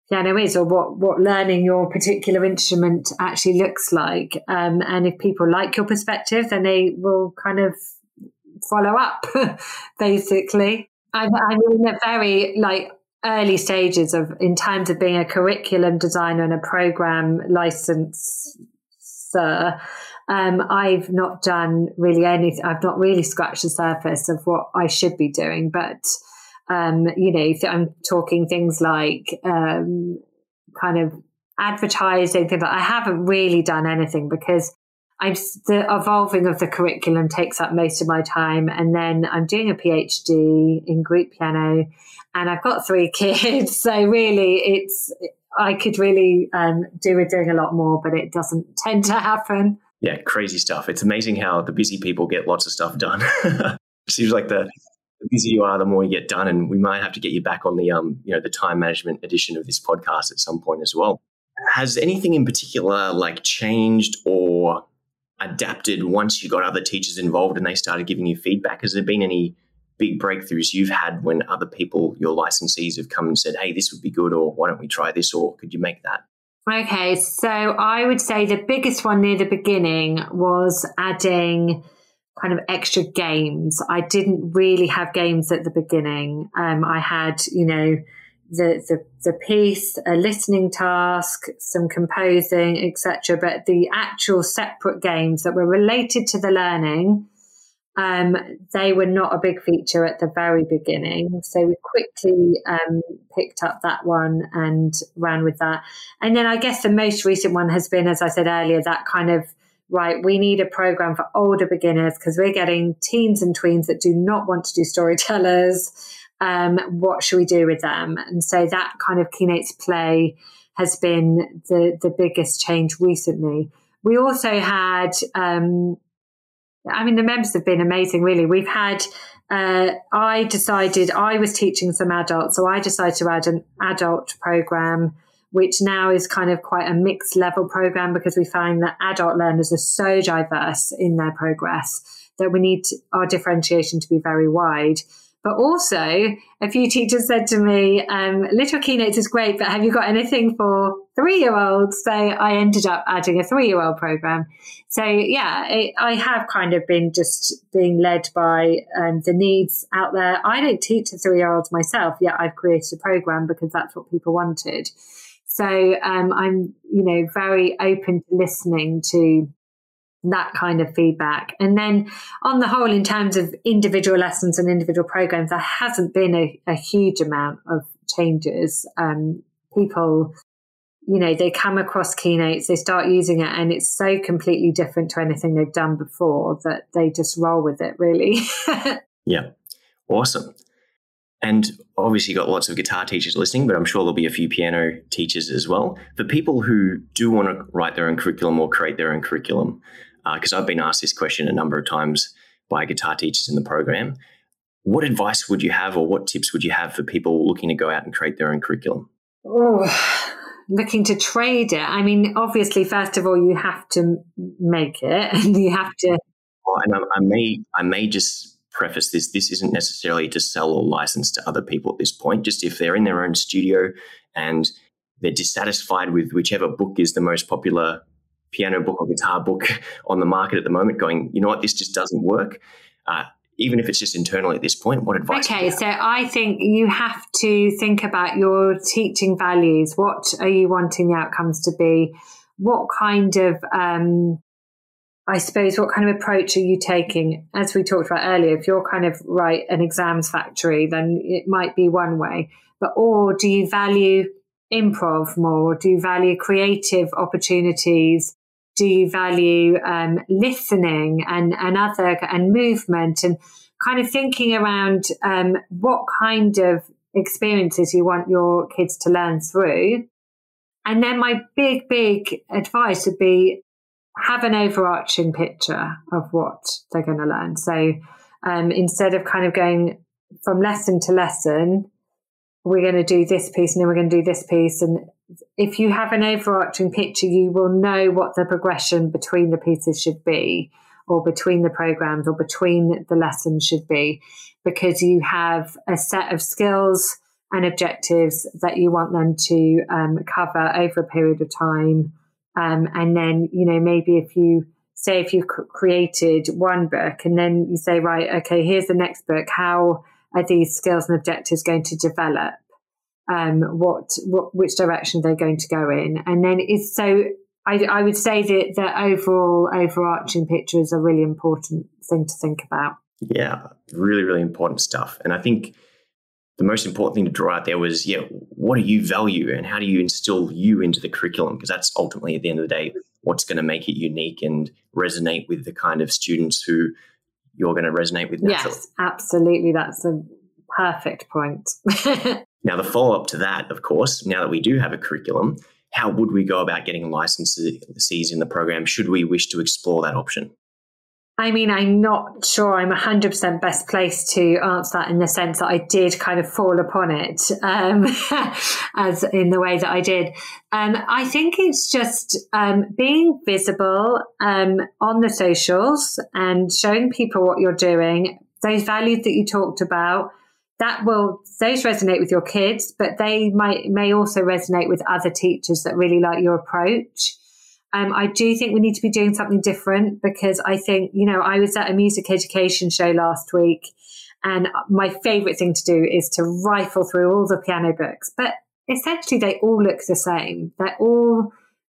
piano is or what, what learning your particular instrument actually looks like. Um, and if people like your perspective, then they will kind of follow up, (laughs) basically. I'm, I'm in a very like early stages of in terms of being a curriculum designer and a program licensor um, I've not done really anything. I've not really scratched the surface of what I should be doing. But, um, you know, I'm talking things like um, kind of advertising, things like I haven't really done anything because I'm the evolving of the curriculum takes up most of my time, and then I'm doing a PhD in group piano, and I've got three (laughs) kids, so really it's I could really um, do with doing a lot more, but it doesn't (laughs) tend to happen. Yeah, crazy stuff. It's amazing how the busy people get lots of stuff done. (laughs) Seems like the, the busier you are, the more you get done, and we might have to get you back on the um, you know, the time management edition of this podcast at some point as well. Has anything in particular like changed or adapted once you got other teachers involved and they started giving you feedback? Has there been any big breakthroughs you've had when other people, your licensees, have come and said, hey, this would be good, or why don't we try this, or could you make that? Okay, so I would say the biggest one near the beginning was adding kind of extra games. I didn't really have games at the beginning. Um, I had, you know, the, the, the piece, a listening task, some composing, etc. But the actual separate games that were related to the learning, um, they were not a big feature at the very beginning. So we quickly um, picked up that one and ran with that. And then I guess the most recent one has been, as I said earlier, that kind of right, we need a program for older beginners because we're getting teens and tweens that do not want to do storytellers um, what should we do with them? And so that kind of Keynotes play has been the, the biggest change recently. We also had, um, I mean, the members have been amazing, really. We've had, uh, I decided I was teaching some adults, so I decided to add an adult program, which now is kind of quite a mixed level program because we find that adult learners are so diverse in their progress that we need our differentiation to be very wide. But also, a few teachers said to me, um, Little Keynotes is great, but have you got anything for three year olds? So I ended up adding a three year old program. So, yeah, it, I have kind of been just being led by um, the needs out there. I don't teach to three year olds myself, yet I've created a program because that's what people wanted. So um, I'm, you know, very open to listening to that kind of feedback. And then on the whole, in terms of individual lessons and individual programs, there hasn't been a, a huge amount of changes. Um, people, you know, they come across keynotes, they start using it, and it's so completely different to anything they've done before that they just roll with it, really. (laughs) yeah. Awesome. And obviously, got lots of guitar teachers listening, but I'm sure there'll be a few piano teachers as well. For people who do want to write their own curriculum or create their own curriculum, because uh, I've been asked this question a number of times by guitar teachers in the program. What advice would you have, or what tips would you have for people looking to go out and create their own curriculum? Oh, looking to trade it. I mean, obviously, first of all, you have to make it, (laughs) and you have to. Well, and I, I may, I may just preface this: this isn't necessarily to sell or license to other people at this point. Just if they're in their own studio and they're dissatisfied with whichever book is the most popular piano book or guitar book (laughs) on the market at the moment going, you know what, this just doesn't work. Uh, even if it's just internally at this point, what advice? Okay, so I think you have to think about your teaching values. What are you wanting the outcomes to be? What kind of, um, I suppose, what kind of approach are you taking? As we talked about earlier, if you're kind of right an exams factory, then it might be one way. But or do you value improv more? Do you value creative opportunities? Do you value um, listening and, and other and movement and kind of thinking around um, what kind of experiences you want your kids to learn through. And then my big, big advice would be have an overarching picture of what they're going to learn. So um, instead of kind of going from lesson to lesson, we're going to do this piece and then we're going to do this piece. And if you have an overarching picture, you will know what the progression between the pieces should be, or between the programs, or between the lessons should be, because you have a set of skills and objectives that you want them to um, cover over a period of time. Um, and then, you know, maybe if you say if you created one book and then you say, right, okay, here's the next book, how are these skills and objectives going to develop? um, what, what which direction they're going to go in, and then is so. I, I would say that the overall overarching picture is a really important thing to think about. Yeah, really, really important stuff. And I think the most important thing to draw out there was, yeah, what do you value and how do you instill you into the curriculum? Because that's ultimately at the end of the day what's going to make it unique and resonate with the kind of students who you're going to resonate with naturally. Yes, absolutely. That's a perfect point. (laughs) Now, the follow up to that, of course, now that we do have a curriculum, how would we go about getting licenses in the program should we wish to explore that option? I mean, I'm not sure I'm 100% best placed to answer that in the sense that I did kind of fall upon it um, (laughs) as in the way that I did. Um, I think it's just um, being visible um, on the socials and showing people what you're doing, those values that you talked about. That will those resonate with your kids, but they might may also resonate with other teachers that really like your approach. Um, I do think we need to be doing something different because I think, you know, I was at a music education show last week and my favorite thing to do is to rifle through all the piano books, but essentially they all look the same. They're all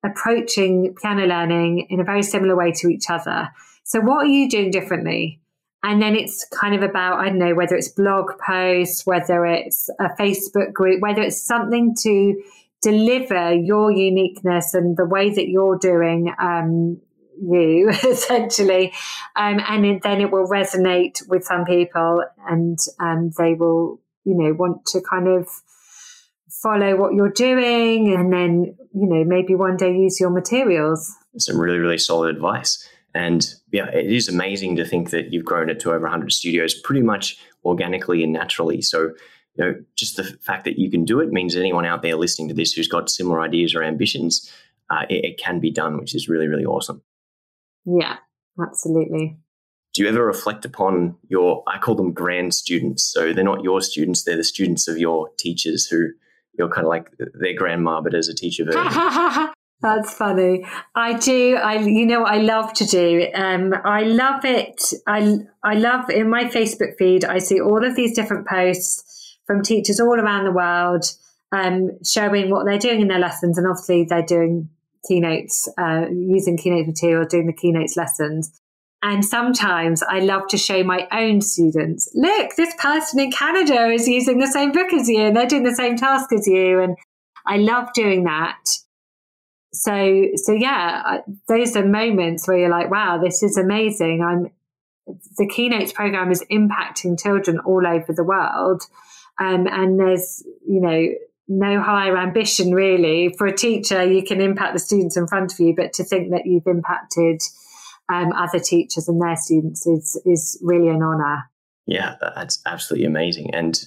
approaching piano learning in a very similar way to each other. So what are you doing differently? And then it's kind of about, I don't know, whether it's blog posts, whether it's a Facebook group, whether it's something to deliver your uniqueness and the way that you're doing um, you (laughs) essentially um, and then it will resonate with some people and um, they will you know want to kind of follow what you're doing and then you know maybe one day use your materials. Some really really solid advice. And yeah it is amazing to think that you've grown it to over 100 studios pretty much organically and naturally. So you know, just the fact that you can do it means anyone out there listening to this who's got similar ideas or ambitions, uh, it, it can be done, which is really, really awesome. Yeah, absolutely. Do you ever reflect upon your, I call them grand students. So they're not your students, they're the students of your teachers who you're kind of like their grandma, but as a teacher version. (laughs) That's funny. I do. I, you know, I love to do. Um, I love it. I, I love in my Facebook feed. I see all of these different posts from teachers all around the world um, showing what they're doing in their lessons. And obviously, they're doing keynotes, uh, using keynote material, doing the keynotes lessons. And sometimes I love to show my own students, look, this person in Canada is using the same book as you and they're doing the same task as you. And I love doing that. So, so yeah, those are moments where you're like, wow, this is amazing. I'm, the keynotes program is impacting children all over the world. Um, and there's, you know, no higher ambition really for a teacher. You can impact the students in front of you, but to think that you've impacted um, other teachers and their students is is really an honour. Yeah, that's absolutely amazing, and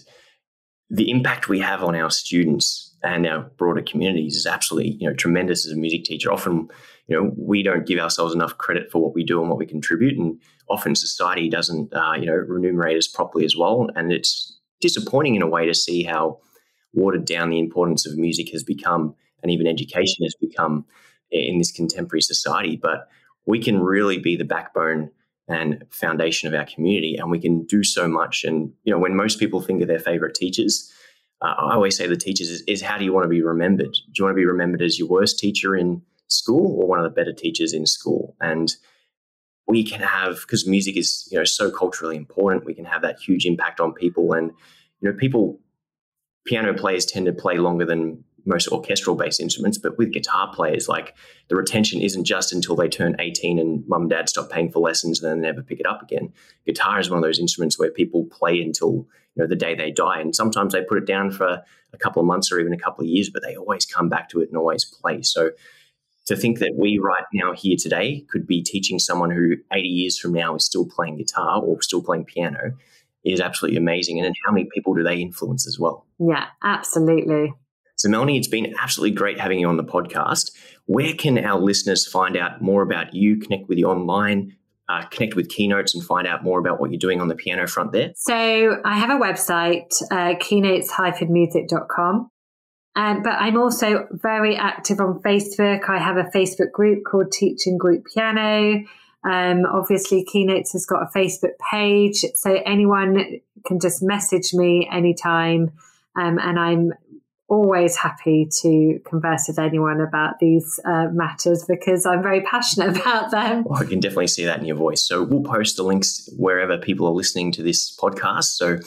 the impact we have on our students and our broader communities is absolutely you know tremendous as a music teacher. Often, you know, we don't give ourselves enough credit for what we do and what we contribute, and often society doesn't uh, you know remunerate us properly as well. And it's disappointing in a way to see how watered down the importance of music has become and even education has become in this contemporary society. But we can really be the backbone and foundation of our community, and we can do so much. And you know, when most people think of their favorite teachers, uh, I always say the teachers is, is how do you want to be remembered? Do you want to be remembered as your worst teacher in school or one of the better teachers in school? And we can have because music is you know so culturally important we can have that huge impact on people. And you know people piano players tend to play longer than most orchestral based instruments but with guitar players like the retention isn't just until they turn 18 and mum and dad stop paying for lessons and then never pick it up again. Guitar is one of those instruments where people play until you know the day they die and sometimes they put it down for a couple of months or even a couple of years but they always come back to it and always play. So to think that we right now here today could be teaching someone who 80 years from now is still playing guitar or still playing piano is absolutely amazing. And then how many people do they influence as well? Yeah, absolutely. So, Melanie, it's been absolutely great having you on the podcast. Where can our listeners find out more about you, connect with you online, uh, connect with Keynotes and find out more about what you're doing on the piano front there? So, I have a website, uh, keynotes-music.com. Um, but I'm also very active on Facebook. I have a Facebook group called Teaching Group Piano. Um, obviously, Keynotes has got a Facebook page, so anyone can just message me anytime, um, and I'm always happy to converse with anyone about these uh, matters because I'm very passionate (laughs) about them. Well, I can definitely see that in your voice. So we'll post the links wherever people are listening to this podcast. So,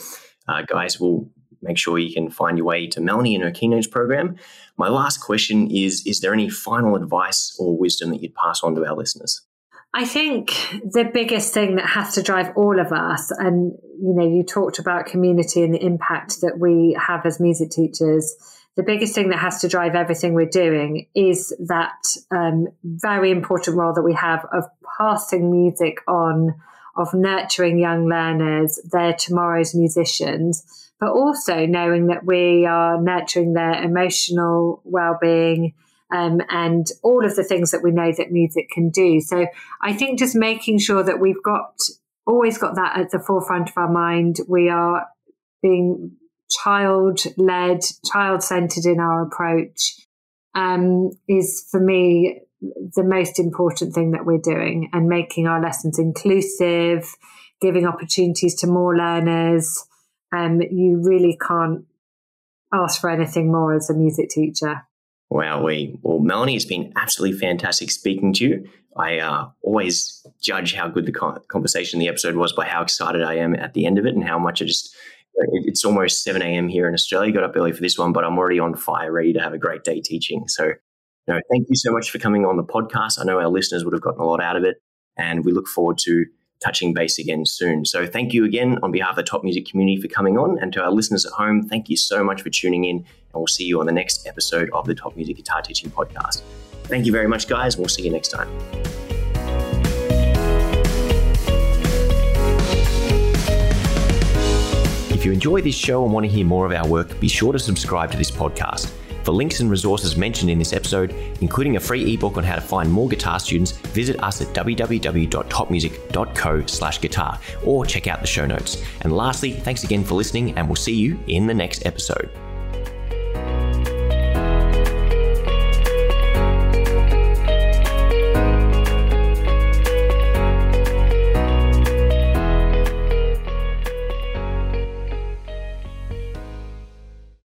uh, guys, we'll make sure you can find your way to Melanie and her keynotes program. My last question is Is there any final advice or wisdom that you'd pass on to our listeners? I think the biggest thing that has to drive all of us, and you know, you talked about community and the impact that we have as music teachers. The biggest thing that has to drive everything we're doing is that um, very important role that we have of passing music on, of nurturing young learners, they're tomorrow's musicians, but also knowing that we are nurturing their emotional well-being um, and all of the things that we know that music can do. So I think just making sure that we've got always got that at the forefront of our mind. We are being child led, child centered in our approach um, is for me the most important thing that we're doing and making our lessons inclusive, giving opportunities to more learners. Um, you really can't ask for anything more as a music teacher. Wow, we well, Melanie, it's been absolutely fantastic speaking to you. I uh, always judge how good the conversation, the episode was by how excited I am at the end of it and how much I just. It's almost 7 a.m. here in Australia. Got up early for this one, but I'm already on fire, ready to have a great day teaching. So, know, thank you so much for coming on the podcast. I know our listeners would have gotten a lot out of it, and we look forward to touching base again soon. So thank you again on behalf of the top music community for coming on. And to our listeners at home, thank you so much for tuning in. And we'll see you on the next episode of the Top Music Guitar Teaching Podcast. Thank you very much, guys. We'll see you next time. If you enjoy this show and want to hear more of our work, be sure to subscribe to this podcast. For links and resources mentioned in this episode, including a free ebook on how to find more guitar students, visit us at www.topmusic.co/guitar or check out the show notes. And lastly, thanks again for listening and we'll see you in the next episode.